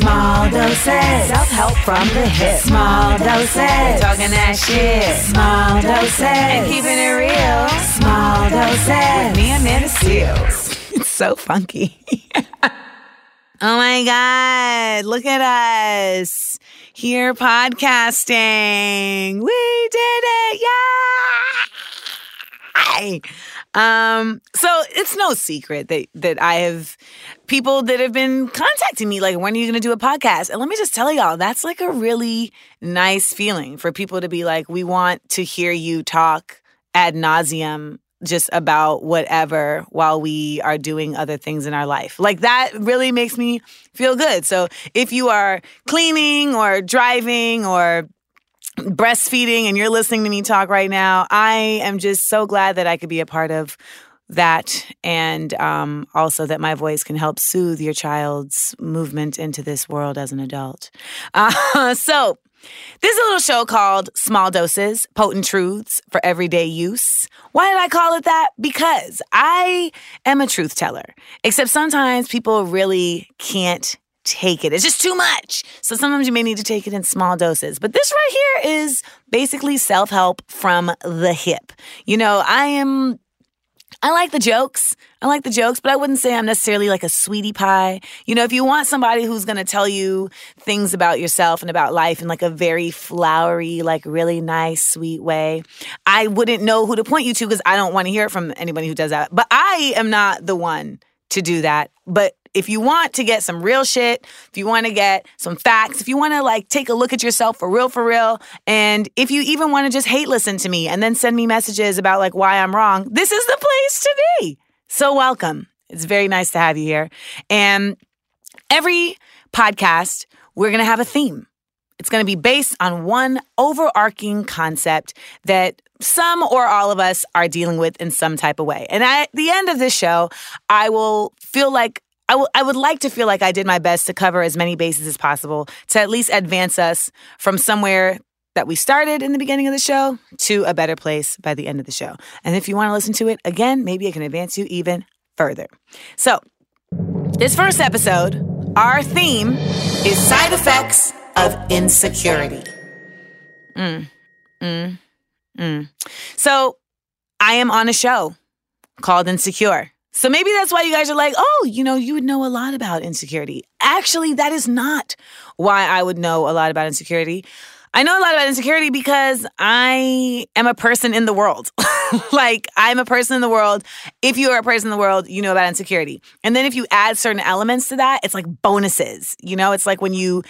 Small doses. Self-help from the hip. Small doses. Talking that shit. Small doses. And keeping it real. Small doses. With me, Amanda Seales. It's so funky. oh my God. Look at us. Here podcasting. We did it. Yay! Um, so it's no secret that that I have people that have been contacting me like, when are you gonna do a podcast? And let me just tell y'all, that's like a really nice feeling for people to be like, we want to hear you talk ad nauseum just about whatever while we are doing other things in our life. Like that really makes me feel good. So if you are cleaning or driving or breastfeeding and you're listening to me talk right now, I am just so glad that I could be a part of that and um, also that my voice can help soothe your child's movement into this world as an adult. Uh, so, this is a little show called Small Doses Potent Truths for Everyday Use. Why did I call it that? Because I am a truth teller, except sometimes people really can't take it. It's just too much. So sometimes you may need to take it in small doses. But this right here is basically self help from the hip. You know, I am. I like the jokes. I like the jokes, but I wouldn't say I'm necessarily like a sweetie pie. You know, if you want somebody who's going to tell you things about yourself and about life in like a very flowery, like really nice, sweet way, I wouldn't know who to point you to because I don't want to hear it from anybody who does that. But I am not the one to do that. But if you want to get some real shit, if you want to get some facts, if you want to like take a look at yourself for real, for real, and if you even want to just hate listen to me and then send me messages about like why I'm wrong, this is the place to be. So welcome. It's very nice to have you here. And every podcast, we're going to have a theme. It's going to be based on one overarching concept that some or all of us are dealing with in some type of way. And at the end of this show, I will feel like I, w- I would like to feel like I did my best to cover as many bases as possible to at least advance us from somewhere that we started in the beginning of the show to a better place by the end of the show. And if you want to listen to it again, maybe I can advance you even further. So, this first episode, our theme is side effects of insecurity. Mm, mm, mm. So, I am on a show called Insecure. So maybe that's why you guys are like, oh, you know, you would know a lot about insecurity. Actually, that is not why I would know a lot about insecurity. I know a lot about insecurity because I am a person in the world. like, I'm a person in the world. If you are a person in the world, you know about insecurity. And then if you add certain elements to that, it's like bonuses. You know, it's like when you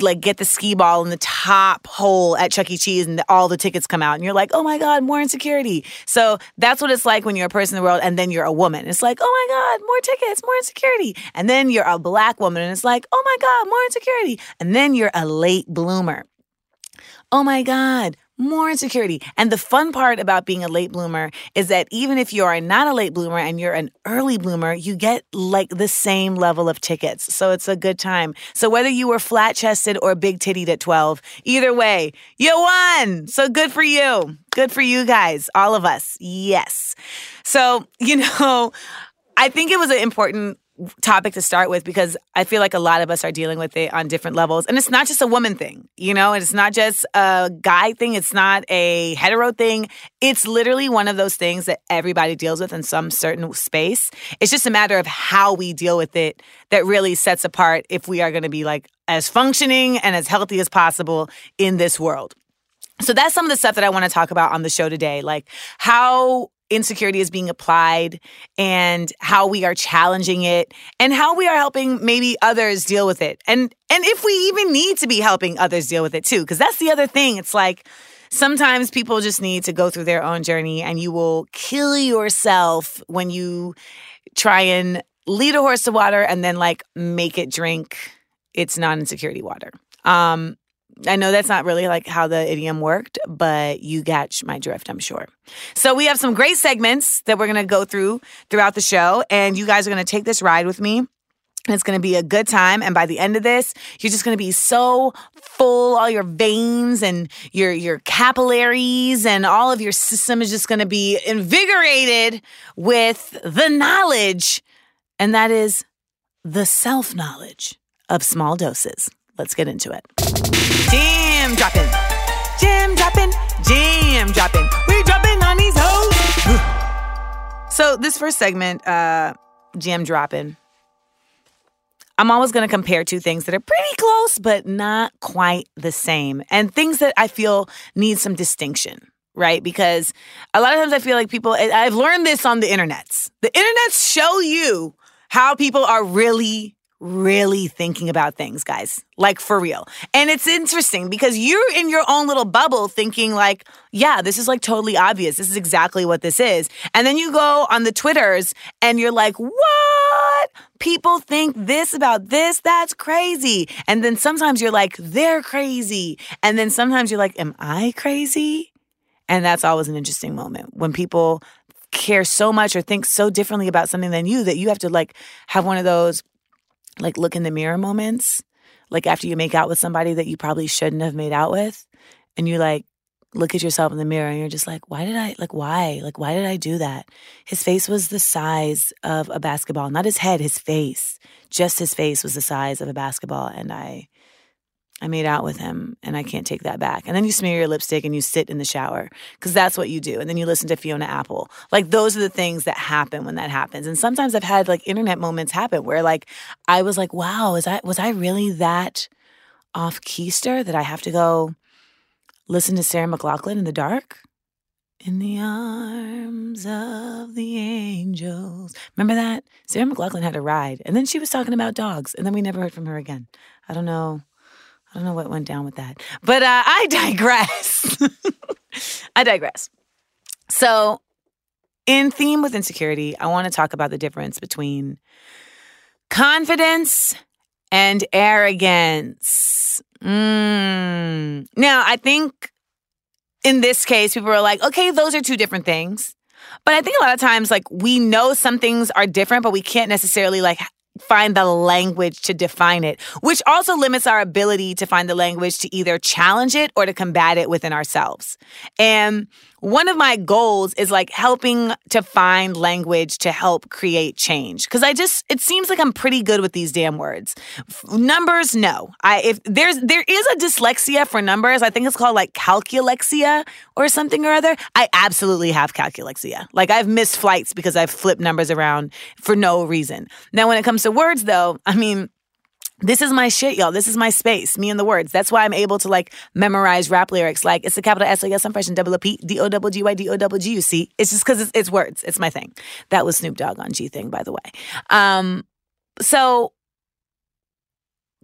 like get the ski ball in the top hole at Chuck E. Cheese and all the tickets come out and you're like, oh my God, more insecurity. So that's what it's like when you're a person in the world and then you're a woman. It's like, oh my God, more tickets, more insecurity. And then you're a black woman and it's like, oh my God, more insecurity. And then you're a late bloomer oh my God, more insecurity. And the fun part about being a late bloomer is that even if you are not a late bloomer and you're an early bloomer, you get like the same level of tickets. So it's a good time. So whether you were flat chested or big tittied at 12, either way, you won. So good for you. Good for you guys, all of us. Yes. So, you know, I think it was an important topic to start with because I feel like a lot of us are dealing with it on different levels. And it's not just a woman thing, you know, and it's not just a guy thing, it's not a hetero thing. It's literally one of those things that everybody deals with in some certain space. It's just a matter of how we deal with it that really sets apart if we are going to be like as functioning and as healthy as possible in this world. So that's some of the stuff that I want to talk about on the show today, like how insecurity is being applied and how we are challenging it and how we are helping maybe others deal with it. And and if we even need to be helping others deal with it too because that's the other thing. It's like sometimes people just need to go through their own journey and you will kill yourself when you try and lead a horse to water and then like make it drink its non-insecurity water. Um I know that's not really like how the idiom worked, but you catch my drift, I'm sure. So we have some great segments that we're going to go through throughout the show, and you guys are going to take this ride with me. And it's going to be a good time. And by the end of this, you're just going to be so full. All your veins and your, your capillaries and all of your system is just going to be invigorated with the knowledge. And that is the self knowledge of small doses. Let's get into it. Jam dropping, jam dropping, jam dropping. We dropping on these hoes. so this first segment, uh, jam dropping. I'm always going to compare two things that are pretty close, but not quite the same, and things that I feel need some distinction, right? Because a lot of times I feel like people, I've learned this on the internets. The internets show you how people are really really thinking about things, guys, like for real. And it's interesting because you're in your own little bubble thinking, like, yeah, this is like totally obvious. This is exactly what this is. And then you go on the Twitters and you're like, what? People think this about this? That's crazy. And then sometimes you're like, they're crazy. And then sometimes you're like, am I crazy? And that's always an interesting moment when people care so much or think so differently about something than you that you have to like have one of those like look in the mirror moments, like after you make out with somebody that you probably shouldn't have made out with, and you like look at yourself in the mirror and you're just like, why did I, like, why? Like, why did I do that? His face was the size of a basketball, not his head, his face. Just his face was the size of a basketball. And I, I made out with him and I can't take that back. And then you smear your lipstick and you sit in the shower because that's what you do. And then you listen to Fiona Apple. Like those are the things that happen when that happens. And sometimes I've had like internet moments happen where like I was like, wow, is I was I really that off keister that I have to go listen to Sarah McLachlan in the dark? In the arms of the angels. Remember that? Sarah McLachlan had a ride and then she was talking about dogs and then we never heard from her again. I don't know I don't know what went down with that. But uh, I digress. I digress. So, in theme with insecurity, I want to talk about the difference between confidence and arrogance. Mm. Now, I think in this case, people are like, okay, those are two different things. But I think a lot of times, like, we know some things are different, but we can't necessarily, like, find the language to define it, which also limits our ability to find the language to either challenge it or to combat it within ourselves. And one of my goals is like helping to find language to help create change because i just it seems like i'm pretty good with these damn words. Numbers no. I if there's there is a dyslexia for numbers. I think it's called like calculexia or something or other. I absolutely have calculexia. Like i've missed flights because i've flipped numbers around for no reason. Now when it comes to words though i mean this is my shit, y'all. This is my space, me and the words. That's why I'm able to like memorize rap lyrics. Like it's the capital S O S I'm fresh and double O P D O double G Y D O double G U C. It's just because it's, it's, words. It's my thing. That was Snoop Dogg on G thing, by the way. Um, so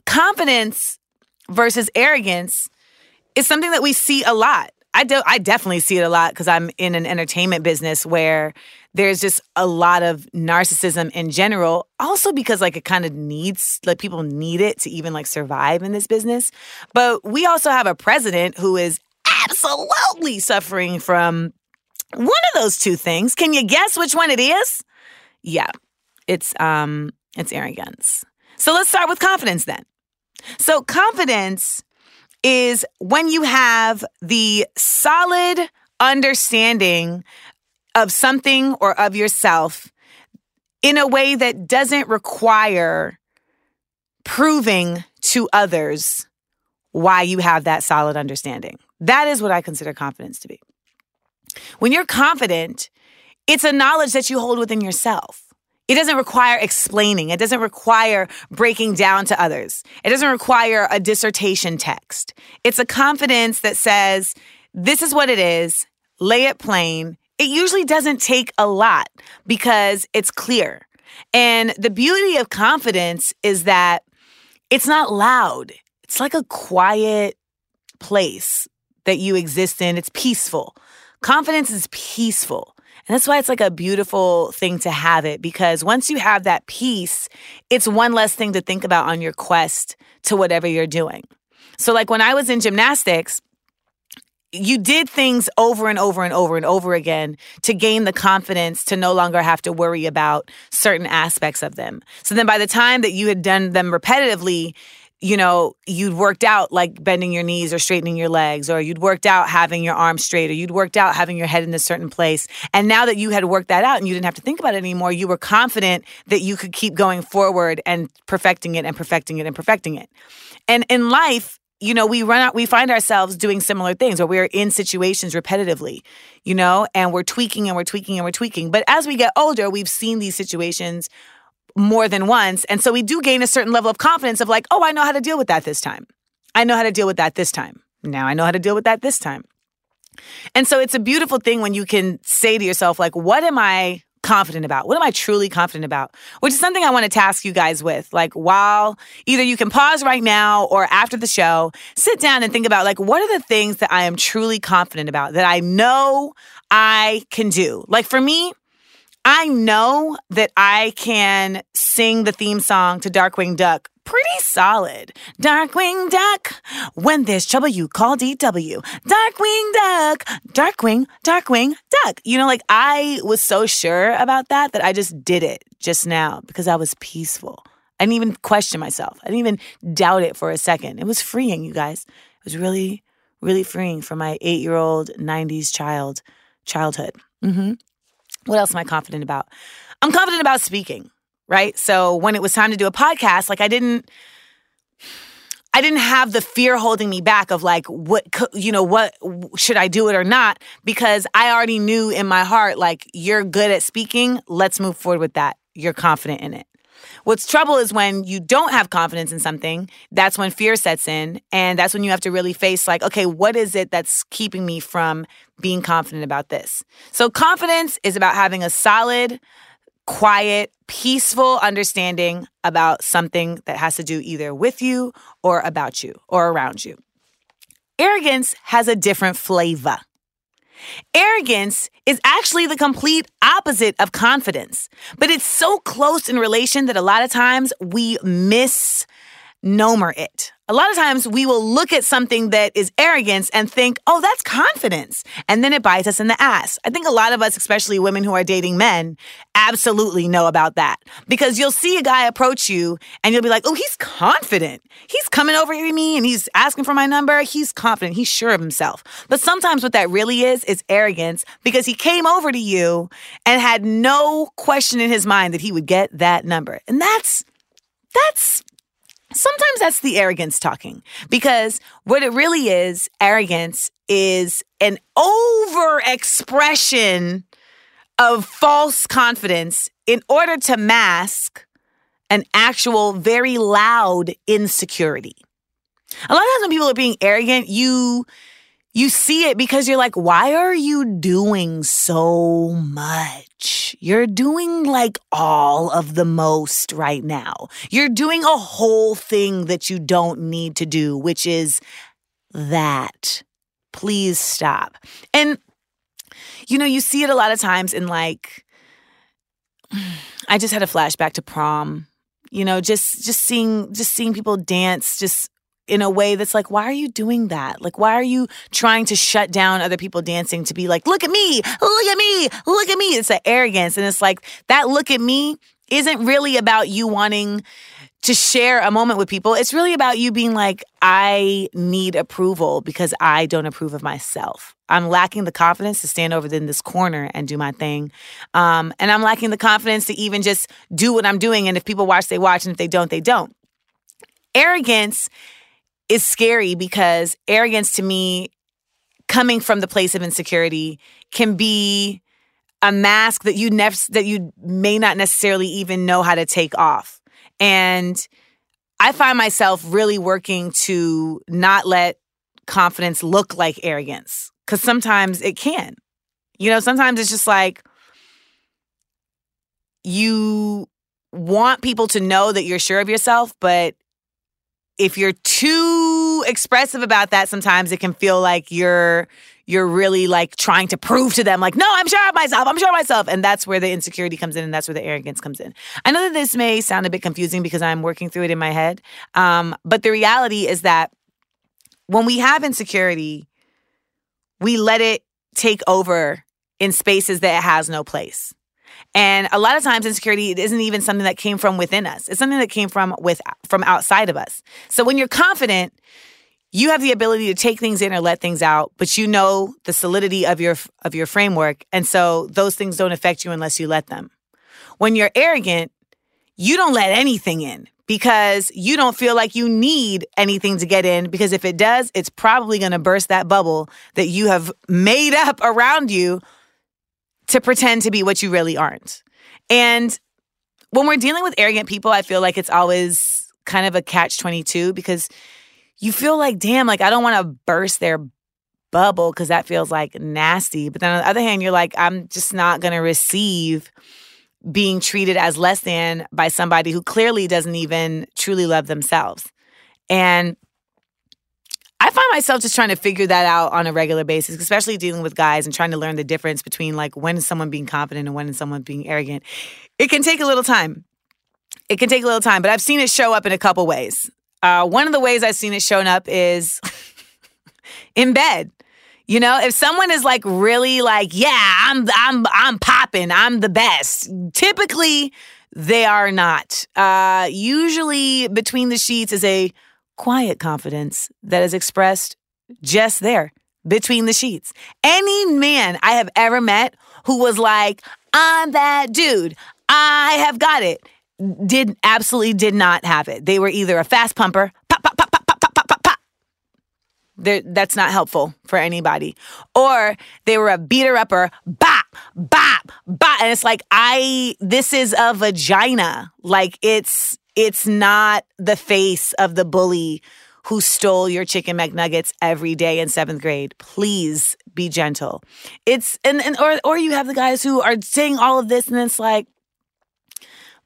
confidence versus arrogance is something that we see a lot. I do. I definitely see it a lot because I'm in an entertainment business where there's just a lot of narcissism in general. Also because like it kind of needs like people need it to even like survive in this business. But we also have a president who is absolutely suffering from one of those two things. Can you guess which one it is? Yeah. It's um it's arrogance. So let's start with confidence then. So confidence is when you have the solid understanding of something or of yourself in a way that doesn't require proving to others why you have that solid understanding. That is what I consider confidence to be. When you're confident, it's a knowledge that you hold within yourself. It doesn't require explaining. It doesn't require breaking down to others. It doesn't require a dissertation text. It's a confidence that says, this is what it is, lay it plain. It usually doesn't take a lot because it's clear. And the beauty of confidence is that it's not loud, it's like a quiet place that you exist in. It's peaceful. Confidence is peaceful. And that's why it's like a beautiful thing to have it because once you have that peace, it's one less thing to think about on your quest to whatever you're doing. So, like when I was in gymnastics, you did things over and over and over and over again to gain the confidence to no longer have to worry about certain aspects of them. So then by the time that you had done them repetitively, you know, you'd worked out like bending your knees or straightening your legs, or you'd worked out having your arms straight, or you'd worked out having your head in a certain place. And now that you had worked that out and you didn't have to think about it anymore, you were confident that you could keep going forward and perfecting it and perfecting it and perfecting it. And in life, you know, we run out, we find ourselves doing similar things or we're in situations repetitively, you know, and we're tweaking and we're tweaking and we're tweaking. But as we get older, we've seen these situations more than once. And so we do gain a certain level of confidence of like, oh, I know how to deal with that this time. I know how to deal with that this time. Now I know how to deal with that this time. And so it's a beautiful thing when you can say to yourself, like, what am I confident about? What am I truly confident about? Which is something I want to task you guys with. Like, while either you can pause right now or after the show, sit down and think about, like, what are the things that I am truly confident about that I know I can do? Like, for me, I know that I can sing the theme song to Darkwing Duck pretty solid. Darkwing Duck, when there's trouble, you call DW. Darkwing Duck, Darkwing, Darkwing Duck. You know, like I was so sure about that that I just did it just now because I was peaceful. I didn't even question myself. I didn't even doubt it for a second. It was freeing, you guys. It was really, really freeing for my eight year old 90s child childhood. Mm-hmm. What else am I confident about? I'm confident about speaking, right? So when it was time to do a podcast, like I didn't I didn't have the fear holding me back of like what you know what should I do it or not because I already knew in my heart like you're good at speaking, let's move forward with that. You're confident in it. What's trouble is when you don't have confidence in something, that's when fear sets in. And that's when you have to really face, like, okay, what is it that's keeping me from being confident about this? So, confidence is about having a solid, quiet, peaceful understanding about something that has to do either with you or about you or around you. Arrogance has a different flavor. Arrogance is actually the complete opposite of confidence, but it's so close in relation that a lot of times we misnomer it. A lot of times we will look at something that is arrogance and think, oh, that's confidence. And then it bites us in the ass. I think a lot of us, especially women who are dating men, absolutely know about that. Because you'll see a guy approach you and you'll be like, oh, he's confident. He's coming over to me and he's asking for my number. He's confident. He's sure of himself. But sometimes what that really is, is arrogance because he came over to you and had no question in his mind that he would get that number. And that's, that's Sometimes that's the arrogance talking because what it really is, arrogance is an over expression of false confidence in order to mask an actual very loud insecurity. A lot of times when people are being arrogant, you you see it because you're like, why are you doing so much? You're doing like all of the most right now. You're doing a whole thing that you don't need to do, which is that. Please stop. And, you know, you see it a lot of times in like, I just had a flashback to prom you know just just seeing just seeing people dance just in a way that's like, why are you doing that? Like, why are you trying to shut down other people dancing to be like, look at me, look at me, look at me? It's that arrogance. And it's like, that look at me isn't really about you wanting to share a moment with people. It's really about you being like, I need approval because I don't approve of myself. I'm lacking the confidence to stand over in this corner and do my thing. Um, and I'm lacking the confidence to even just do what I'm doing. And if people watch, they watch. And if they don't, they don't. Arrogance is scary because arrogance to me, coming from the place of insecurity, can be a mask that you never that you may not necessarily even know how to take off. And I find myself really working to not let confidence look like arrogance because sometimes it can. You know, sometimes it's just like you want people to know that you're sure of yourself, but if you're too expressive about that sometimes it can feel like you're you're really like trying to prove to them like no i'm sure of myself i'm sure of myself. And that's where the insecurity comes in and that's where the arrogance comes in. I know that this may sound a bit confusing because i'm working through it in my head um, but the reality is that when we have insecurity we let it take over in spaces that it has no place And a lot of times insecurity isn't even something that came from within us. It's something that came from with from outside of us. So when you're confident, you have the ability to take things in or let things out, but you know the solidity of your of your framework, and so those things don't affect you unless you let them. When you're arrogant, you don't let anything in because you don't feel like you need anything to get in because if it does, it's probably going to burst that bubble that you have made up around you to pretend to be what you really aren't. And when we're dealing with arrogant people, I feel like it's always kind of a catch 22 because you feel like, damn, like I don't want to burst their bubble because that feels like nasty. But then on the other hand, you're like, I'm just not going to receive being treated as less than by somebody who clearly doesn't even truly love themselves. And I find myself just trying to figure that out on a regular basis, especially dealing with guys and trying to learn the difference between like when is someone being confident and when is someone being arrogant. It can take a little time. It can take a little time, but I've seen it show up in a couple ways. Uh, one of the ways I've seen it shown up is in bed. You know, if someone is like really like, yeah, I'm I'm I'm popping, I'm the best. Typically, they are not. Uh, usually, between the sheets is a quiet confidence that is expressed just there between the sheets. Any man I have ever met who was like, I'm that dude, I have got it, did absolutely did not have it. They were either a fast pumper, pop, pop, pop, pop, pop, pop, pop, pop. They're, that's not helpful for anybody. Or they were a beater upper, bop, bop, bop. And it's like, I, this is a vagina. Like it's, it's not the face of the bully who stole your chicken McNuggets every day in seventh grade. Please be gentle. It's and, and or or you have the guys who are saying all of this and it's like,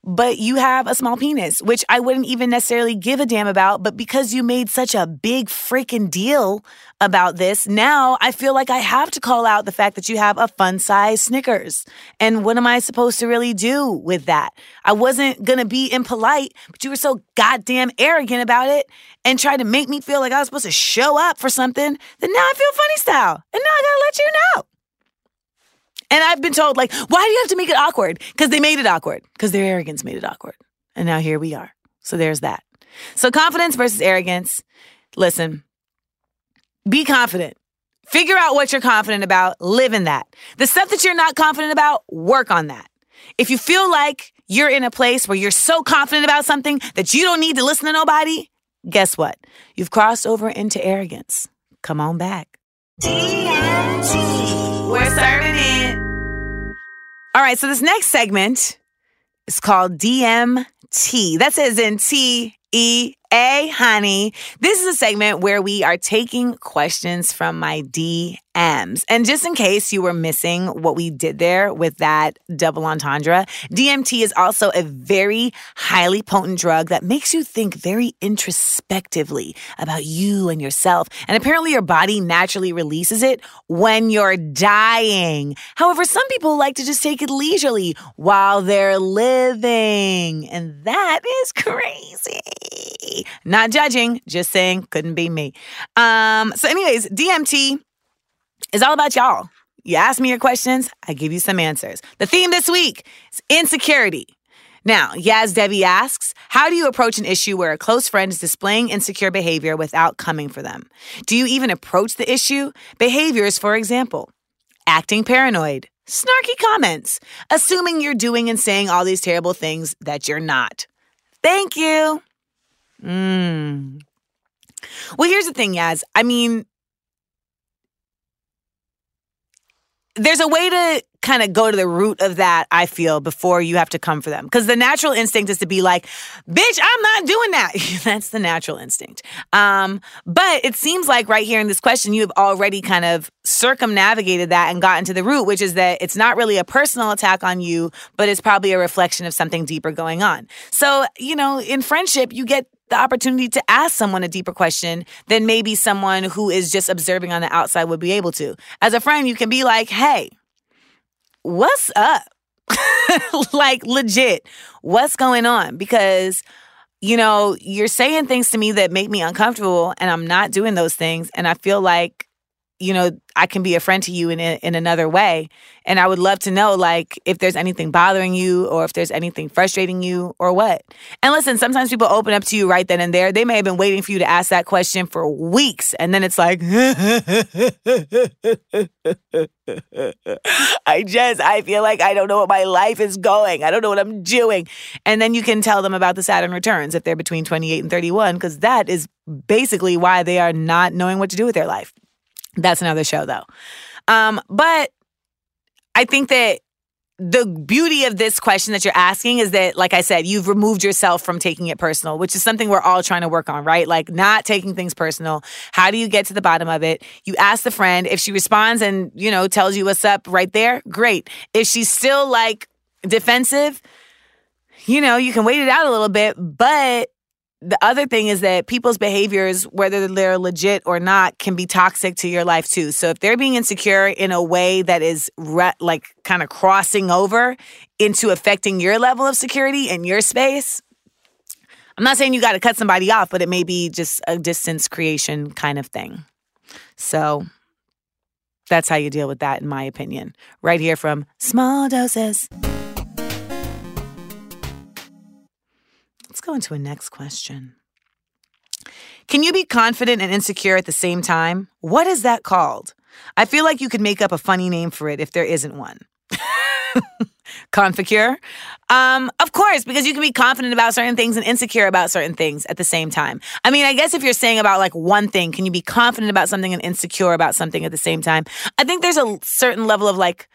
but you have a small penis, which I wouldn't even necessarily give a damn about. But because you made such a big freaking deal about this, now I feel like I have to call out the fact that you have a fun size Snickers. And what am I supposed to really do with that? I wasn't gonna be impolite, but you were so goddamn arrogant about it and tried to make me feel like I was supposed to show up for something that now I feel funny style. And now I gotta let you know. And I've been told, like, why do you have to make it awkward? Because they made it awkward, because their arrogance made it awkward. And now here we are. So there's that. So confidence versus arrogance. Listen, be confident. Figure out what you're confident about, live in that. The stuff that you're not confident about, work on that. If you feel like you're in a place where you're so confident about something that you don't need to listen to nobody, guess what? You've crossed over into arrogance. Come on back. DMT. We're serving it. All right, so this next segment is called DMT. That says in T E A, honey. This is a segment where we are taking questions from my DMs. And just in case you were missing what we did there with that double entendre, DMT is also a very highly potent drug that makes you think very introspectively about you and yourself. And apparently, your body naturally releases it when you're dying. However, some people like to just take it leisurely while they're living. And that is crazy. Not judging, just saying couldn't be me. Um, so, anyways, DMT is all about y'all. You ask me your questions, I give you some answers. The theme this week is insecurity. Now, Yaz Debbie asks, how do you approach an issue where a close friend is displaying insecure behavior without coming for them? Do you even approach the issue? Behaviors, for example, acting paranoid, snarky comments, assuming you're doing and saying all these terrible things that you're not. Thank you. Mm. Well, here's the thing, Yaz. I mean, there's a way to kind of go to the root of that, I feel, before you have to come for them. Because the natural instinct is to be like, bitch, I'm not doing that. That's the natural instinct. Um, but it seems like right here in this question, you have already kind of circumnavigated that and gotten to the root, which is that it's not really a personal attack on you, but it's probably a reflection of something deeper going on. So, you know, in friendship, you get the opportunity to ask someone a deeper question than maybe someone who is just observing on the outside would be able to. As a friend, you can be like, hey, what's up? like, legit, what's going on? Because, you know, you're saying things to me that make me uncomfortable, and I'm not doing those things. And I feel like you know, I can be a friend to you in in another way. And I would love to know like if there's anything bothering you or if there's anything frustrating you or what. And listen, sometimes people open up to you right then and there. They may have been waiting for you to ask that question for weeks and then it's like I just I feel like I don't know what my life is going. I don't know what I'm doing. And then you can tell them about the Saturn returns if they're between 28 and 31 cuz that is basically why they are not knowing what to do with their life. That's another show, though. Um, but I think that the beauty of this question that you're asking is that, like I said, you've removed yourself from taking it personal, which is something we're all trying to work on, right? Like not taking things personal. How do you get to the bottom of it? You ask the friend. If she responds and, you know, tells you what's up right there, great. If she's still like defensive, you know, you can wait it out a little bit, but the other thing is that people's behaviors, whether they're legit or not, can be toxic to your life too. So if they're being insecure in a way that is re- like kind of crossing over into affecting your level of security in your space, I'm not saying you got to cut somebody off, but it may be just a distance creation kind of thing. So that's how you deal with that, in my opinion. Right here from Small Doses. Go into a next question. Can you be confident and insecure at the same time? What is that called? I feel like you could make up a funny name for it if there isn't one. Confecure? Um, of course, because you can be confident about certain things and insecure about certain things at the same time. I mean, I guess if you're saying about like one thing, can you be confident about something and insecure about something at the same time? I think there's a certain level of like,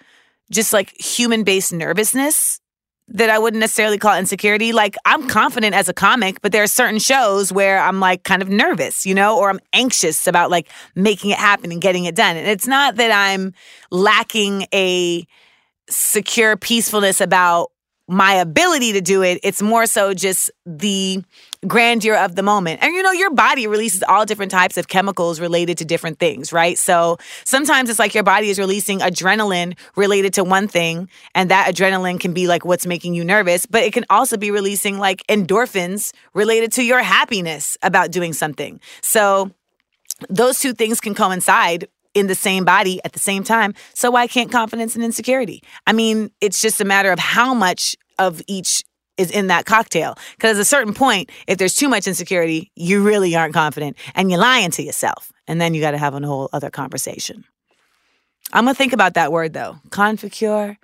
just like human based nervousness that I wouldn't necessarily call insecurity. Like I'm confident as a comic, but there are certain shows where I'm like kind of nervous, you know, or I'm anxious about like making it happen and getting it done. And it's not that I'm lacking a secure peacefulness about my ability to do it. It's more so just the grandeur of the moment. And you know, your body releases all different types of chemicals related to different things, right? So sometimes it's like your body is releasing adrenaline related to one thing, and that adrenaline can be like what's making you nervous, but it can also be releasing like endorphins related to your happiness about doing something. So those two things can coincide in the same body at the same time. So why can't confidence and insecurity? I mean, it's just a matter of how much of each is in that cocktail. Because at a certain point, if there's too much insecurity, you really aren't confident and you're lying to yourself. And then you got to have a whole other conversation. I'm going to think about that word though. Confecure,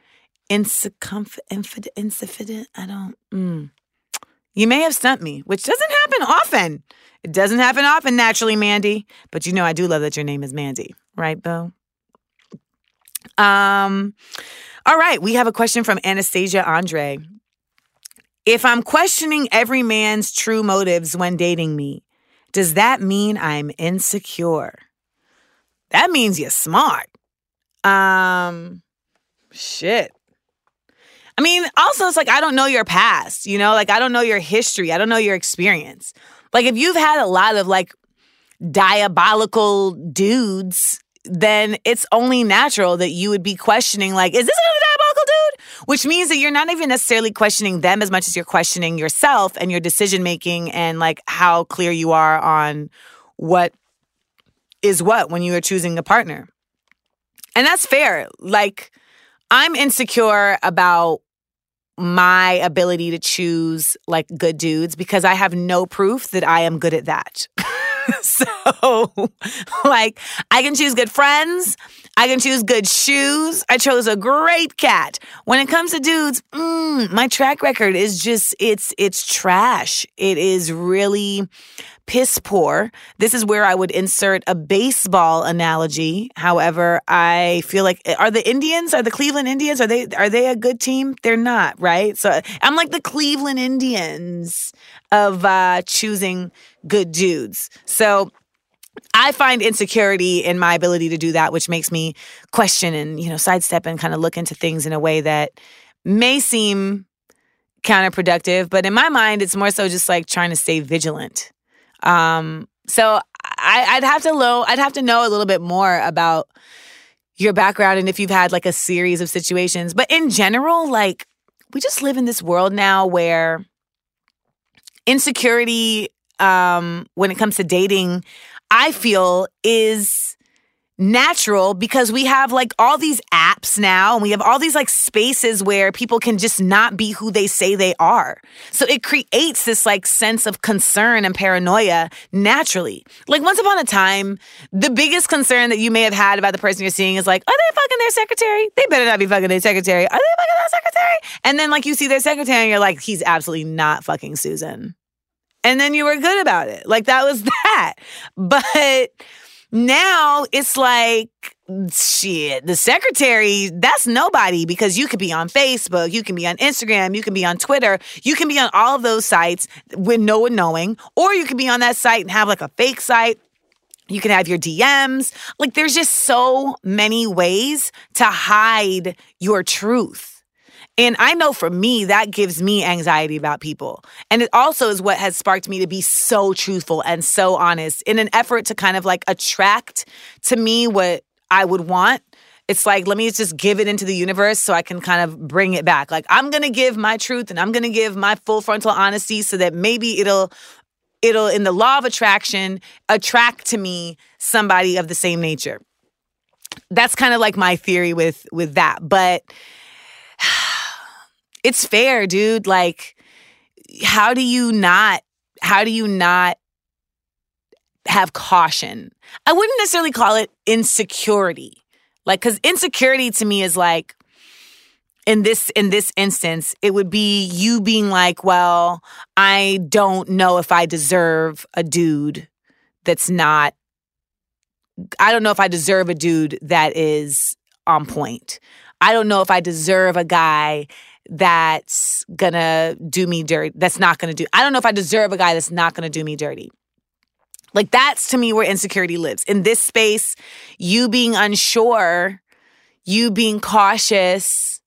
insufficient, insufficient. I don't, mm. You may have stumped me, which doesn't happen often. It doesn't happen often naturally, Mandy. But you know, I do love that your name is Mandy, right, Bo? Um, all right, we have a question from Anastasia Andre. If I'm questioning every man's true motives when dating me, does that mean I'm insecure? That means you're smart. Um, shit. I mean, also, it's like I don't know your past, you know, like I don't know your history, I don't know your experience. Like, if you've had a lot of like diabolical dudes then it's only natural that you would be questioning, like, is this another? Which means that you're not even necessarily questioning them as much as you're questioning yourself and your decision making and like how clear you are on what is what when you are choosing a partner. And that's fair. Like, I'm insecure about my ability to choose like good dudes because I have no proof that I am good at that. so, like, I can choose good friends. I can choose good shoes. I chose a great cat. When it comes to dudes, mm, my track record is just it's it's trash. It is really piss poor. This is where I would insert a baseball analogy. However, I feel like are the Indians, are the Cleveland Indians, are they are they a good team? They're not, right? So I'm like the Cleveland Indians of uh, choosing good dudes. So I find insecurity in my ability to do that, which makes me question and, you know, sidestep and kind of look into things in a way that may seem counterproductive. But in my mind, it's more so just like trying to stay vigilant. Um, so I, would have to know, I'd have to know a little bit more about your background and if you've had like a series of situations. But in general, like we just live in this world now where insecurity um, when it comes to dating, I feel is natural because we have like all these apps now and we have all these like spaces where people can just not be who they say they are. So it creates this like sense of concern and paranoia naturally. Like once upon a time, the biggest concern that you may have had about the person you're seeing is like, are they fucking their secretary? They better not be fucking their secretary. Are they fucking their secretary? And then like you see their secretary and you're like, he's absolutely not fucking Susan. And then you were good about it. Like that was that. But now it's like, shit, the secretary, that's nobody because you could be on Facebook, you can be on Instagram, you can be on Twitter, you can be on all of those sites with no one knowing, or you can be on that site and have like a fake site. You can have your DMs. Like, there's just so many ways to hide your truth. And I know for me, that gives me anxiety about people. And it also is what has sparked me to be so truthful and so honest in an effort to kind of like attract to me what I would want. It's like, let me just give it into the universe so I can kind of bring it back. Like, I'm gonna give my truth and I'm gonna give my full frontal honesty so that maybe it'll it'll in the law of attraction attract to me somebody of the same nature that's kind of like my theory with with that but it's fair, dude. Like, how do you not, how do you not have caution? I wouldn't necessarily call it insecurity. Like, cause insecurity to me is like, in this in this instance it would be you being like well i don't know if i deserve a dude that's not i don't know if i deserve a dude that is on point i don't know if i deserve a guy that's gonna do me dirty, that's not gonna do. I don't know if I deserve a guy that's not gonna do me dirty. Like that's to me where insecurity lives. In this space, you being unsure, you being cautious,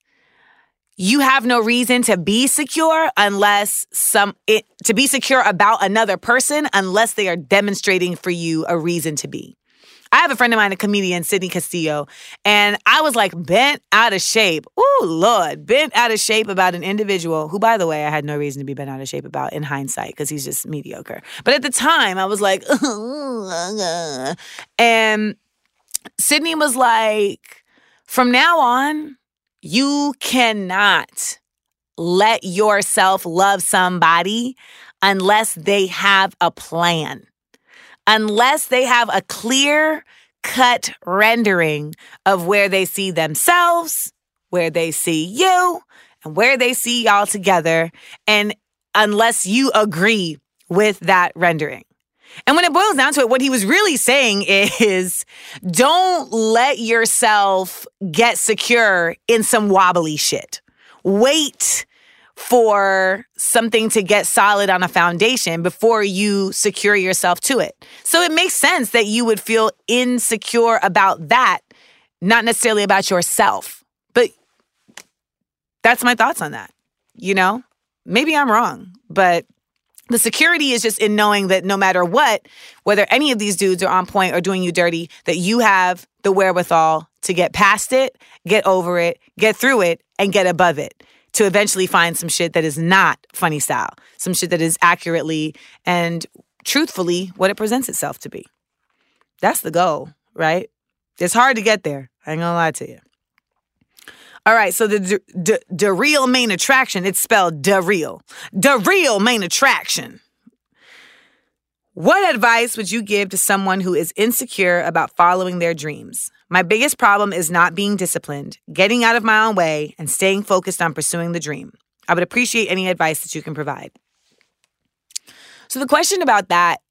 you have no reason to be secure unless some it, to be secure about another person unless they are demonstrating for you a reason to be. I have a friend of mine, a comedian, Sydney Castillo, and I was like bent out of shape. Oh, Lord, bent out of shape about an individual who, by the way, I had no reason to be bent out of shape about in hindsight because he's just mediocre. But at the time, I was like, and Sydney was like, from now on, you cannot let yourself love somebody unless they have a plan unless they have a clear cut rendering of where they see themselves, where they see you, and where they see y'all together, and unless you agree with that rendering. And when it boils down to it, what he was really saying is don't let yourself get secure in some wobbly shit. Wait for something to get solid on a foundation before you secure yourself to it. So it makes sense that you would feel insecure about that, not necessarily about yourself. But that's my thoughts on that. You know, maybe I'm wrong, but the security is just in knowing that no matter what, whether any of these dudes are on point or doing you dirty, that you have the wherewithal to get past it, get over it, get through it, and get above it to eventually find some shit that is not funny style, some shit that is accurately and truthfully what it presents itself to be. That's the goal, right? It's hard to get there. I ain't gonna lie to you. All right, so the the, the real main attraction, it's spelled the real. The real main attraction. What advice would you give to someone who is insecure about following their dreams? My biggest problem is not being disciplined, getting out of my own way, and staying focused on pursuing the dream. I would appreciate any advice that you can provide. So, the question about that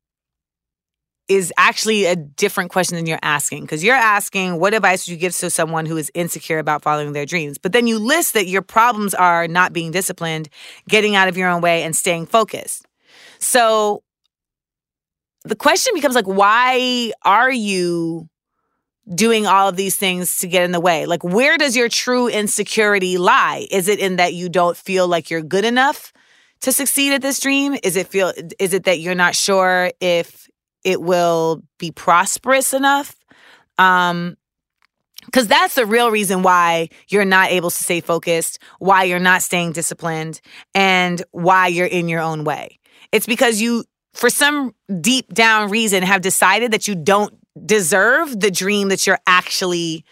is actually a different question than you're asking because you're asking what advice would you give to someone who is insecure about following their dreams but then you list that your problems are not being disciplined getting out of your own way and staying focused so the question becomes like why are you doing all of these things to get in the way? Like, where does your true insecurity lie? Is it in that you don't feel like you're good enough to succeed at this dream? Is it feel is it that you're not sure if it will be prosperous enough? Um because that's the real reason why you're not able to stay focused, why you're not staying disciplined, and why you're in your own way. It's because you, for some deep down reason, have decided that you don't deserve the dream that you're actually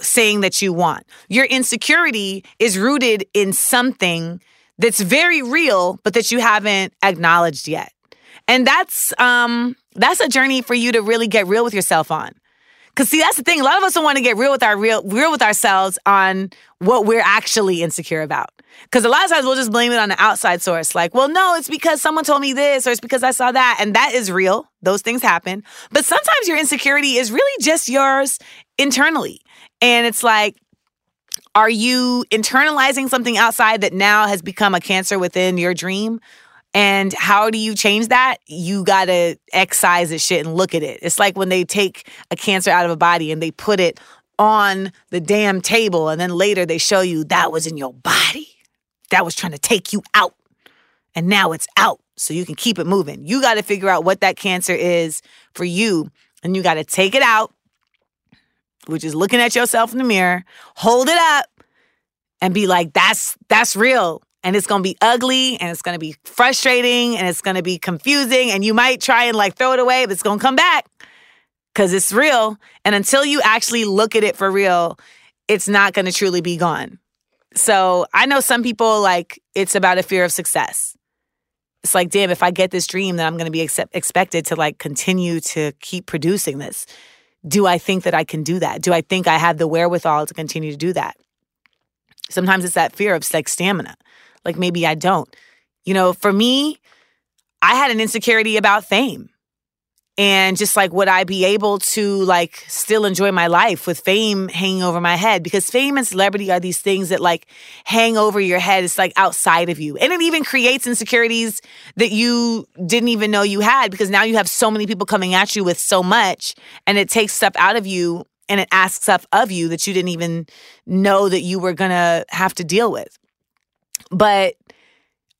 saying that you want. Your insecurity is rooted in something that's very real, but that you haven't acknowledged yet. And that's um that's a journey for you to really get real with yourself on. Cause see, that's the thing. A lot of us don't want to get real with our real real with ourselves on what we're actually insecure about. Cause a lot of times we'll just blame it on the outside source. Like, well, no, it's because someone told me this, or it's because I saw that. And that is real. Those things happen. But sometimes your insecurity is really just yours internally. And it's like, are you internalizing something outside that now has become a cancer within your dream? And how do you change that? You gotta excise this shit and look at it. It's like when they take a cancer out of a body and they put it on the damn table, and then later they show you that was in your body. That was trying to take you out. And now it's out. So you can keep it moving. You gotta figure out what that cancer is for you. And you gotta take it out, which is looking at yourself in the mirror, hold it up, and be like, that's that's real and it's to be ugly and it's to be frustrating and it's to be confusing and you might try and like throw it away but it's to come back cuz it's real and until you actually look at it for real it's not going to truly be gone. So, I know some people like it's about a fear of success. It's like, damn, if I get this dream, then I'm going to be accept- expected to like continue to keep producing this. Do I think that I can do that? Do I think I have the wherewithal to continue to do that? Sometimes it's that fear of like stamina like maybe I don't. You know, for me, I had an insecurity about fame. And just like, would I be able to like still enjoy my life with fame hanging over my head? Because fame and celebrity are these things that like hang over your head. It's like outside of you. And it even creates insecurities that you didn't even know you had because now you have so many people coming at you with so much and it takes stuff out of you and it asks stuff of you that you didn't even know that you were gonna have to deal with. But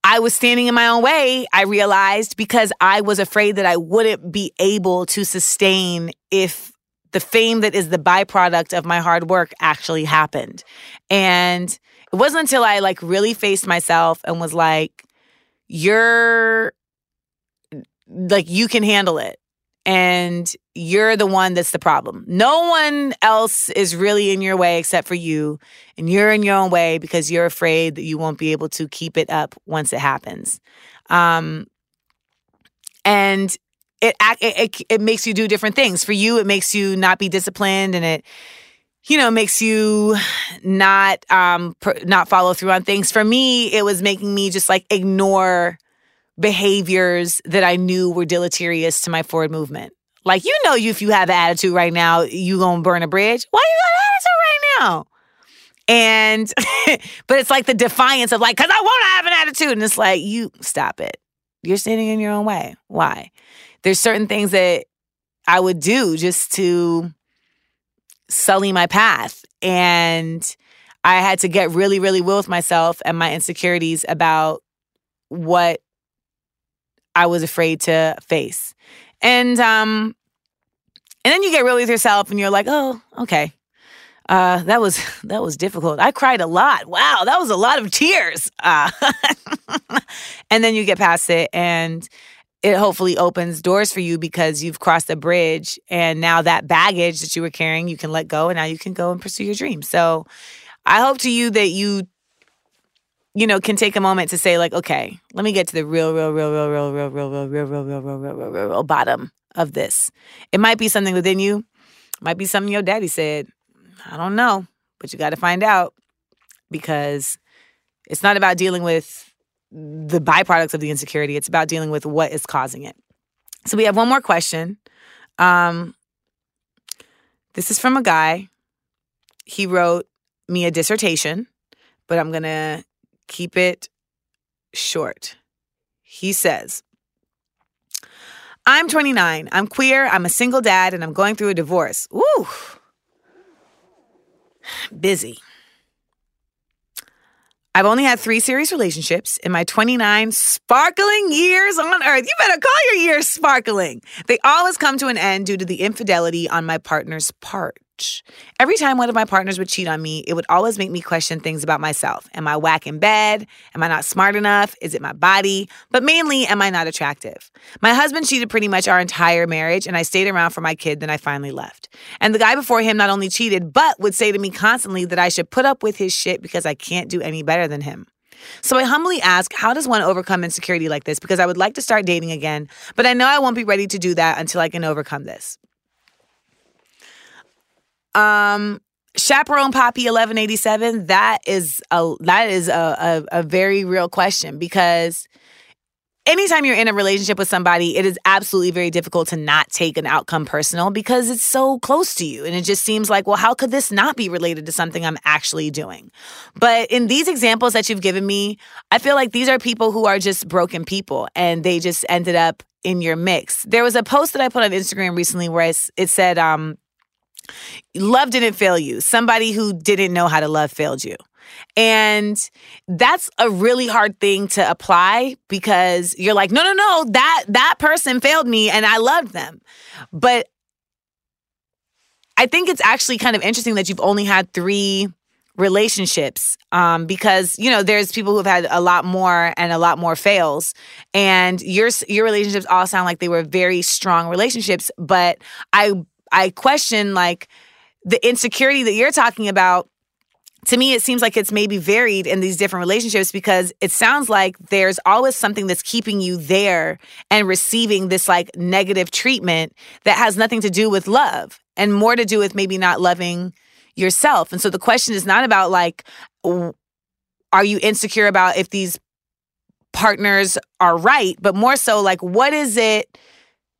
I was standing in my own way, I realized, because I was afraid that I wouldn't be able to sustain if the fame that is the byproduct of my hard work actually happened. And it wasn't until I like really faced myself and was like, you're like, you can handle it and you're the one that's the problem. No one else is really in your way except for you, and you're in your own way because you're afraid that you won't be able to keep it up once it happens. Um, and it, it it makes you do different things. For you, it makes you not be disciplined, and it you know makes you not um not follow through on things. For me, it was making me just like ignore behaviors that I knew were deleterious to my forward movement. Like, you know, you if you have an attitude right now, you gonna burn a bridge. Why you got an attitude right now? And, but it's like the defiance of like, cause I wanna have an attitude. And it's like, you stop it. You're standing in your own way. Why? There's certain things that I would do just to sully my path. And I had to get really, really real with myself and my insecurities about what I was afraid to face. And um and then you get real with yourself and you're like, "Oh, okay. Uh that was that was difficult. I cried a lot. Wow, that was a lot of tears." Uh, and then you get past it and it hopefully opens doors for you because you've crossed a bridge and now that baggage that you were carrying you can let go and now you can go and pursue your dreams. So I hope to you that you you know, can take a moment to say, like, okay, let me get to the real, real, real, real, real, real, real, real, real, real, real, real, real, real, real, real bottom of this. It might be something within you, might be something your daddy said. I don't know, but you got to find out because it's not about dealing with the byproducts of the insecurity. It's about dealing with what is causing it. So we have one more question. Um, this is from a guy. He wrote me a dissertation, but I'm gonna keep it short. He says, I'm 29. I'm queer. I'm a single dad, and I'm going through a divorce. Ooh. Busy. I've only had three serious relationships in my 29 sparkling years on earth. You better call your years sparkling. They always come to an end due to the infidelity on my partner's part. Every time one of my partners would cheat on me, it would always make me question things about myself. Am I whack in bed? Am I not smart enough? Is it my body? But mainly, am I not attractive? My husband cheated pretty much our entire marriage, and I stayed around for my kid, then I finally left. And the guy before him not only cheated, but would say to me constantly that I should put up with his shit because I can't do any better than him. So I humbly ask, how does one overcome insecurity like this? Because I would like to start dating again, but I know I won't be ready to do that until I can overcome this. Um, chaperone poppy 1187 that is a that is a, a, a very real question because anytime you're in a relationship with somebody, it is absolutely very difficult to not take an outcome personal because it's so close to you. And it just seems like, well, how could this not be related to something I'm actually doing? But in these examples that you've given me, I feel like these are people who are just broken people and they just ended up in your mix. There was a post that I put on Instagram recently where it said, um, love didn't fail you. Somebody who didn't know how to love failed you. And that's a really hard thing to apply because you're like, no, no, no, that that person failed me and I loved them. But I think it's actually kind of interesting that you've only had three relationships um, because you know there's people who have had a lot more and a lot more fails and your your relationships all sound like they were very strong relationships but i i question like the insecurity that you're talking about to me, it seems like it's maybe varied in these different relationships because it sounds like there's always something that's keeping you there and receiving this like negative treatment that has nothing to do with love and more to do with maybe not loving yourself. And so the question is not about like, are you insecure about if these partners are right, but more so like, what is it?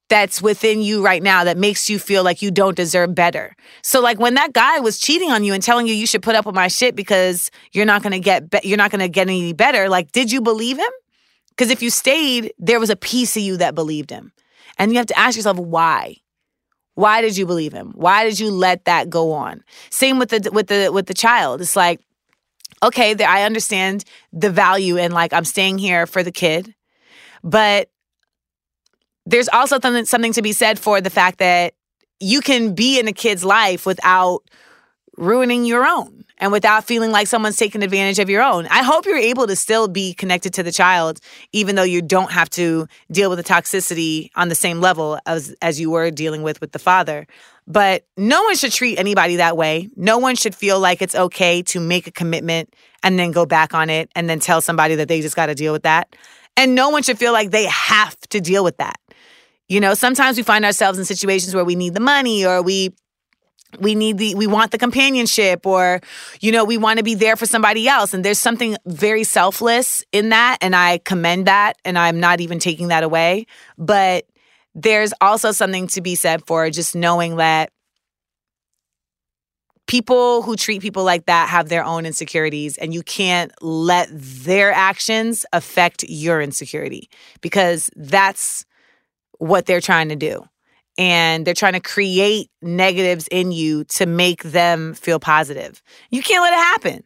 That's within you right now that makes you feel like you don't deserve better. So like when that guy was cheating on you and telling you you should put up with my shit because you're not going to get be- you're not going to get any better, like did you believe him? Cuz if you stayed, there was a piece of you that believed him. And you have to ask yourself why? Why did you believe him? Why did you let that go on? Same with the with the with the child. It's like okay, I understand the value in like I'm staying here for the kid, but there's also something, something to be said for the fact that you can be in a kid's life without ruining your own and without feeling like someone's taking advantage of your own. I hope you're able to still be connected to the child even though you don't have to deal with the toxicity on the same level as as you were dealing with with the father. But no one should treat anybody that way. No one should feel like it's okay to make a commitment and then go back on it and then tell somebody that they just got to deal with that. And no one should feel like they have to deal with that. You know, sometimes we find ourselves in situations where we need the money or we we need the we want the companionship or you know we want to be there for somebody else. And there's something very selfless in that and I commend that and I'm not even taking that away. But there's also something to be said for just knowing that people who treat people like that have their own insecurities and you can't let their actions affect your insecurity because that's what they're trying to do. And they're trying to create negatives in you to make them feel positive. You can't let it happen.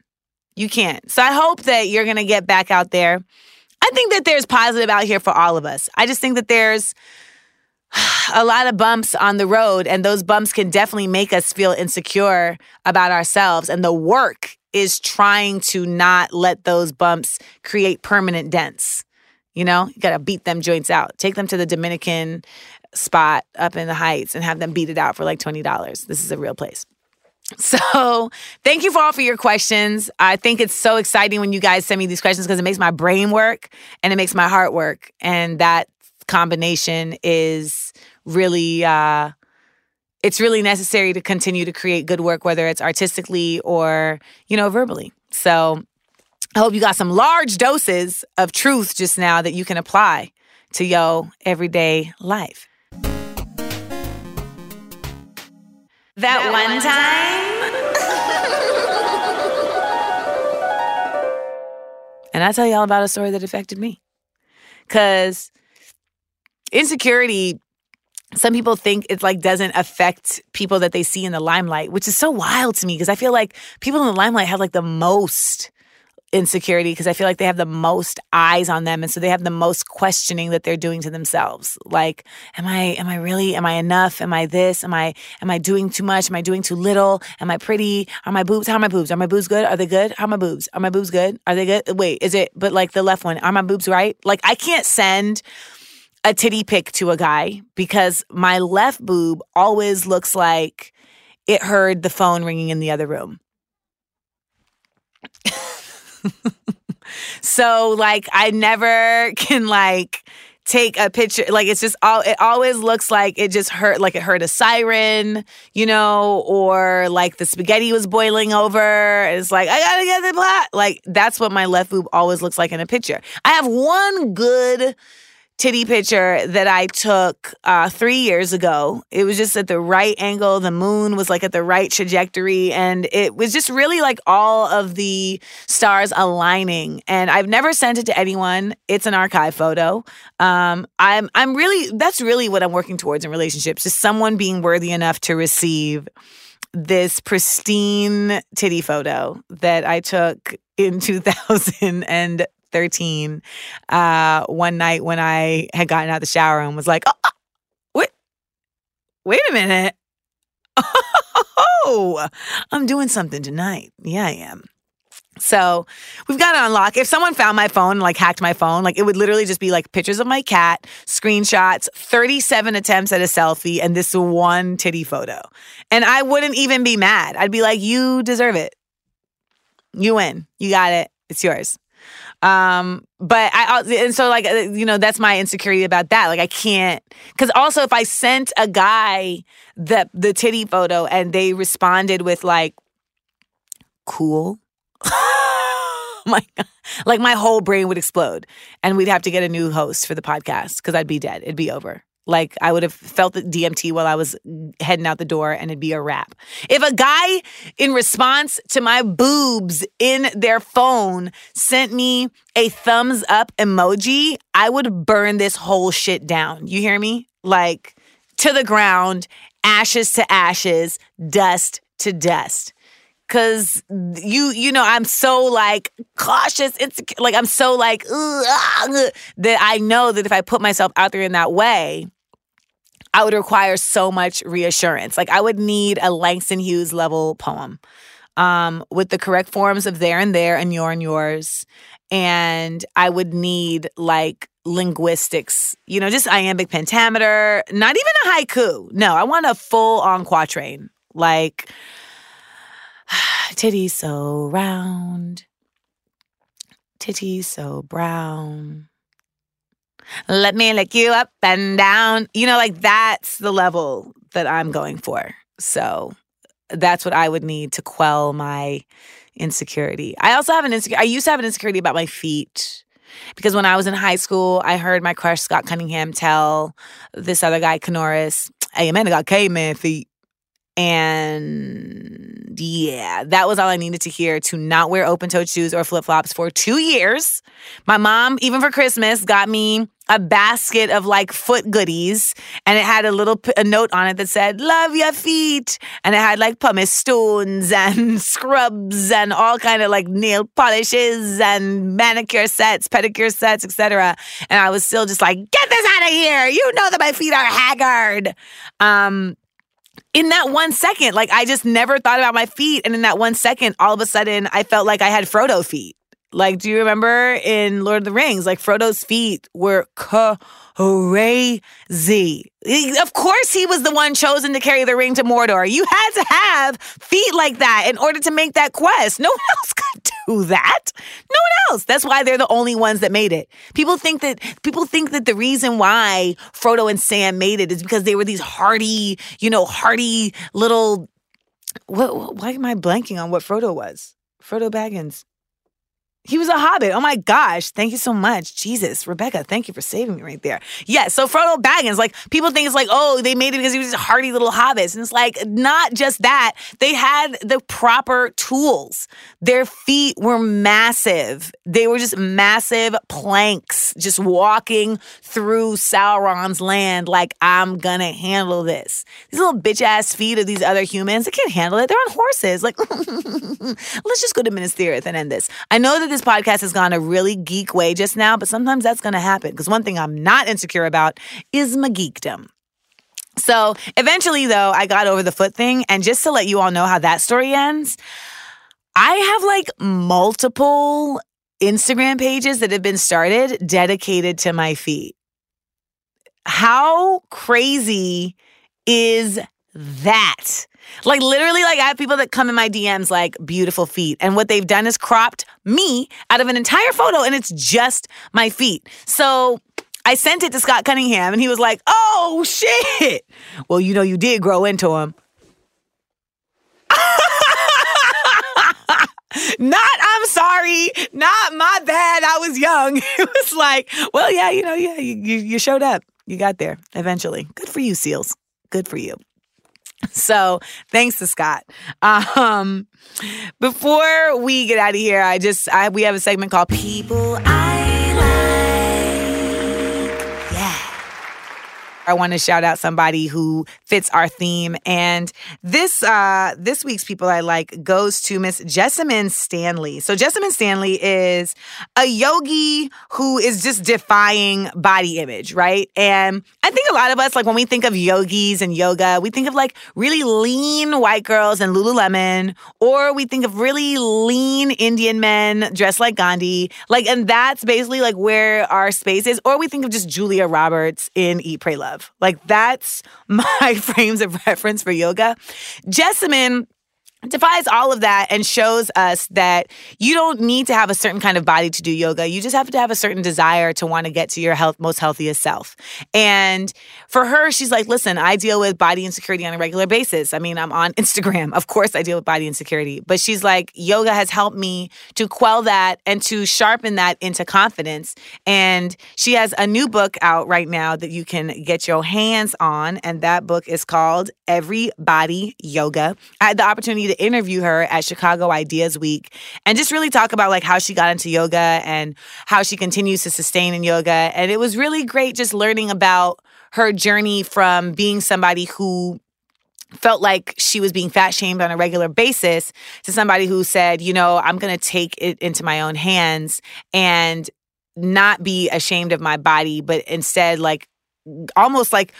You can't. So I hope that you're going to get back out there. I think that there's positive out here for all of us. I just think that there's a lot of bumps on the road, and those bumps can definitely make us feel insecure about ourselves. And the work is trying to not let those bumps create permanent dents. You know, you got to beat them joints out. Take them to the Dominican spot up in the Heights and have them beat it out for like $20. This is a real place. So, thank you for all for your questions. I think it's so exciting when you guys send me these questions because it makes my brain work and it makes my heart work. And that combination is really uh it's really necessary to continue to create good work whether it's artistically or, you know, verbally. So, I hope you got some large doses of truth just now that you can apply to your everyday life. That, that one, one time. and I tell y'all about a story that affected me. Because insecurity, some people think it like doesn't affect people that they see in the limelight, which is so wild to me because I feel like people in the limelight have like the most insecurity because I feel like they have the most eyes on them and so they have the most questioning that they're doing to themselves. Like, am I am I really am I enough? Am I this? Am I am I doing too much? Am I doing too little? Am I pretty? Are my boobs? How are my boobs? Are my boobs good? Are they good? How are my boobs? Are my boobs good? Are they good? Wait, is it but like the left one? Are my boobs right? Like I can't send a titty pic to a guy because my left boob always looks like it heard the phone ringing in the other room. so like I never can like take a picture like it's just all it always looks like it just hurt like it heard a siren you know or like the spaghetti was boiling over it's like i gotta get the plot like that's what my left boob always looks like in a picture. I have one good titty picture that I took uh, three years ago. It was just at the right angle. The moon was like at the right trajectory. And it was just really like all of the stars aligning. And I've never sent it to anyone. It's an archive photo. Um, I'm, I'm really, that's really what I'm working towards in relationships, just someone being worthy enough to receive this pristine titty photo that I took in 2000 and 13 uh, one night when I had gotten out of the shower and was like, oh, oh wait, wait a minute. Oh, I'm doing something tonight. Yeah, I am. So we've got to unlock. If someone found my phone, like hacked my phone, like it would literally just be like pictures of my cat, screenshots, 37 attempts at a selfie, and this one titty photo. And I wouldn't even be mad. I'd be like, you deserve it. You win. You got it. It's yours. Um, but I and so like uh, you know that's my insecurity about that. Like I can't because also if I sent a guy the the titty photo and they responded with like cool. my like my whole brain would explode and we'd have to get a new host for the podcast because I'd be dead. It'd be over. Like I would have felt the DMT while I was heading out the door and it'd be a wrap. If a guy in response to my boobs in their phone sent me a thumbs up emoji, I would burn this whole shit down. You hear me? Like to the ground, ashes to ashes, dust to dust cuz you you know I'm so like cautious insecure like I'm so like ugh, that I know that if I put myself out there in that way I would require so much reassurance. Like I would need a Langston Hughes level poem um, with the correct forms of there and there and your and yours. And I would need like linguistics, you know, just iambic pentameter, not even a haiku. No, I want a full on quatrain. Like, titty so round, titty so brown. Let me lick you up and down. You know, like that's the level that I'm going for. So that's what I would need to quell my insecurity. I also have an insecurity. I used to have an insecurity about my feet because when I was in high school, I heard my crush Scott Cunningham tell this other guy, Canoris, hey, man, I got caveman feet. And yeah, that was all I needed to hear to not wear open toed shoes or flip flops for two years. My mom, even for Christmas, got me a basket of like foot goodies and it had a little a note on it that said love your feet. And it had like pumice stones and scrubs and all kind of like nail polishes and manicure sets pedicure sets etc and i was still just like get this out of here. You know that my feet are haggard. Um in that one second like i just never thought about my feet and in that one second all of a sudden i felt like i had frodo feet like, do you remember in Lord of the Rings? Like, Frodo's feet were crazy. Of course, he was the one chosen to carry the ring to Mordor. You had to have feet like that in order to make that quest. No one else could do that. No one else. That's why they're the only ones that made it. People think that people think that the reason why Frodo and Sam made it is because they were these hardy, you know, hardy little. What? Why am I blanking on what Frodo was? Frodo Baggins. He was a hobbit. Oh my gosh. Thank you so much. Jesus. Rebecca, thank you for saving me right there. Yeah, so Frodo Baggins, like people think it's like, oh, they made it because he was just hardy little hobbits. And it's like, not just that. They had the proper tools. Their feet were massive. They were just massive planks, just walking through Sauron's land like, I'm gonna handle this. These little bitch ass feet of these other humans, they can't handle it. They're on horses. Like, let's just go to Minas Tirith and end this. I know that this this podcast has gone a really geek way just now, but sometimes that's going to happen because one thing I'm not insecure about is my geekdom. So eventually, though, I got over the foot thing. And just to let you all know how that story ends, I have like multiple Instagram pages that have been started dedicated to my feet. How crazy is that? Like literally, like I have people that come in my DMs like beautiful feet. And what they've done is cropped me out of an entire photo and it's just my feet. So I sent it to Scott Cunningham and he was like, oh shit. Well, you know, you did grow into him. not I'm sorry, not my bad. I was young. It was like, well, yeah, you know, yeah, you, you showed up. You got there eventually. Good for you, Seales. Good for you. So thanks to Scott. Um, before we get out of here, I just I, we have a segment called People I I want to shout out somebody who fits our theme. And this uh, this week's people I like goes to Miss Jessamyn Stanley. So Jessamyn Stanley is a yogi who is just defying body image, right? And I think a lot of us, like when we think of yogis and yoga, we think of like really lean white girls and Lululemon, or we think of really lean Indian men dressed like Gandhi. Like, and that's basically like where our space is. Or we think of just Julia Roberts in Eat, Pray, Love. Like that's my frames of reference for yoga. Jessamyn defies all of that and shows us that you don't need to have a certain kind of body to do yoga. You just have to have a certain desire to want to get to your health, most healthiest self. And for her, she's like, listen, I deal with body insecurity on a regular basis. I mean, I'm on Instagram. Of course, I deal with body insecurity. But she's like, yoga has helped me to quell that and to sharpen that into confidence. And she has a new book out right now that you can get your hands on. And that book is called Every Body Yoga. I had the opportunity to interview her at Chicago Ideas Week and just really talk about like how she got into yoga and how she continues to sustain in yoga. And it was really great just learning about her journey from being somebody who felt like she was being fat shamed on a regular basis to somebody who said, you know, I'm going to take it into my own hands and not be ashamed of my body, but instead like almost like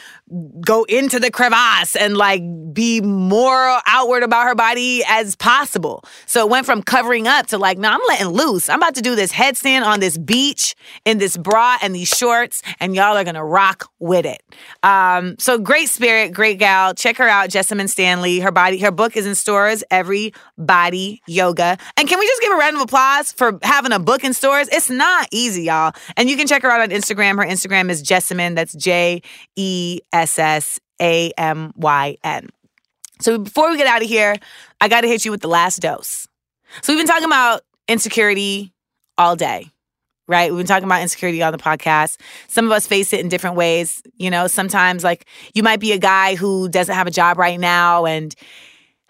go into the crevasse and like be more outward about her body as possible. So it went from covering up to like, no, I'm letting loose. I'm about to do this headstand on this beach in this bra and these shorts, and y'all are gonna rock with it. Um, so great spirit, great gal. Check her out, Jessamyn Stanley. Her body, her book is in stores. Every Body Yoga. And can we just give a round of applause for having a book in stores? It's not easy, y'all. And you can check her out on Instagram. Her Instagram is Jessamyn. That's J E S S A M Y N. So before we get out of here, I got to hit you with the last dose. So we've been talking about insecurity all day, right? We've been talking about insecurity on the podcast. Some of us face it in different ways. You know, sometimes like you might be a guy who doesn't have a job right now and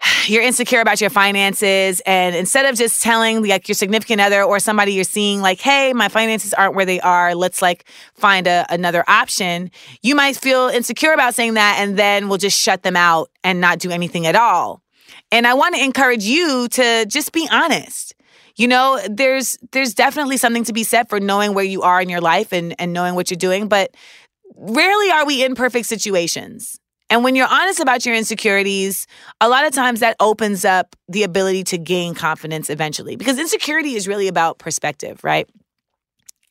you're insecure about your finances and instead of just telling like your significant other or somebody you're seeing like hey my finances aren't where they are let's like find a, another option you might feel insecure about saying that and then we'll just shut them out and not do anything at all. And i want to encourage you to just be honest. You know there's there's definitely something to be said for knowing where you are in your life and and knowing what you're doing but rarely are we in perfect situations and when you're honest about your insecurities, a lot of times that opens up the ability to gain confidence eventually because insecurity is really about perspective, right?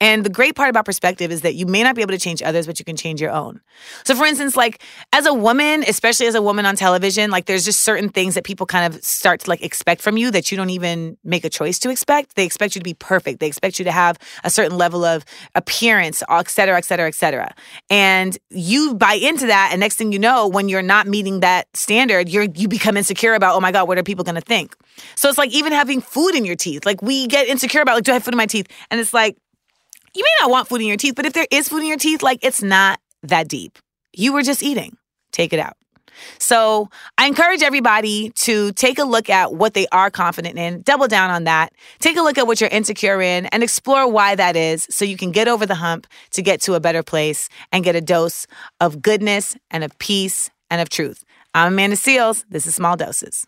And the great part about perspective is that you may not be able to change others, but you can change your own. So, for instance, like as a woman, especially as a woman on television, like there's just certain things that people kind of start to like expect from you that you don't even make a choice to expect. They expect you to be perfect. They expect you to have a certain level of appearance, et cetera, et cetera, et cetera. And you buy into that, and next thing you know, when you're not meeting that standard, you're you become insecure about, oh my God, what are people gonna think? So it's like even having food in your teeth. Like we get insecure about, like, do I have food in my teeth? And it's like you may not want food in your teeth, but if there is food in your teeth, like it's not that deep. You were just eating. Take it out. So I encourage everybody to take a look at what they are confident in, double down on that, take a look at what you're insecure in, and explore why that is so you can get over the hump to get to a better place and get a dose of goodness and of peace and of truth. I'm Amanda Seales. This is Small Doses.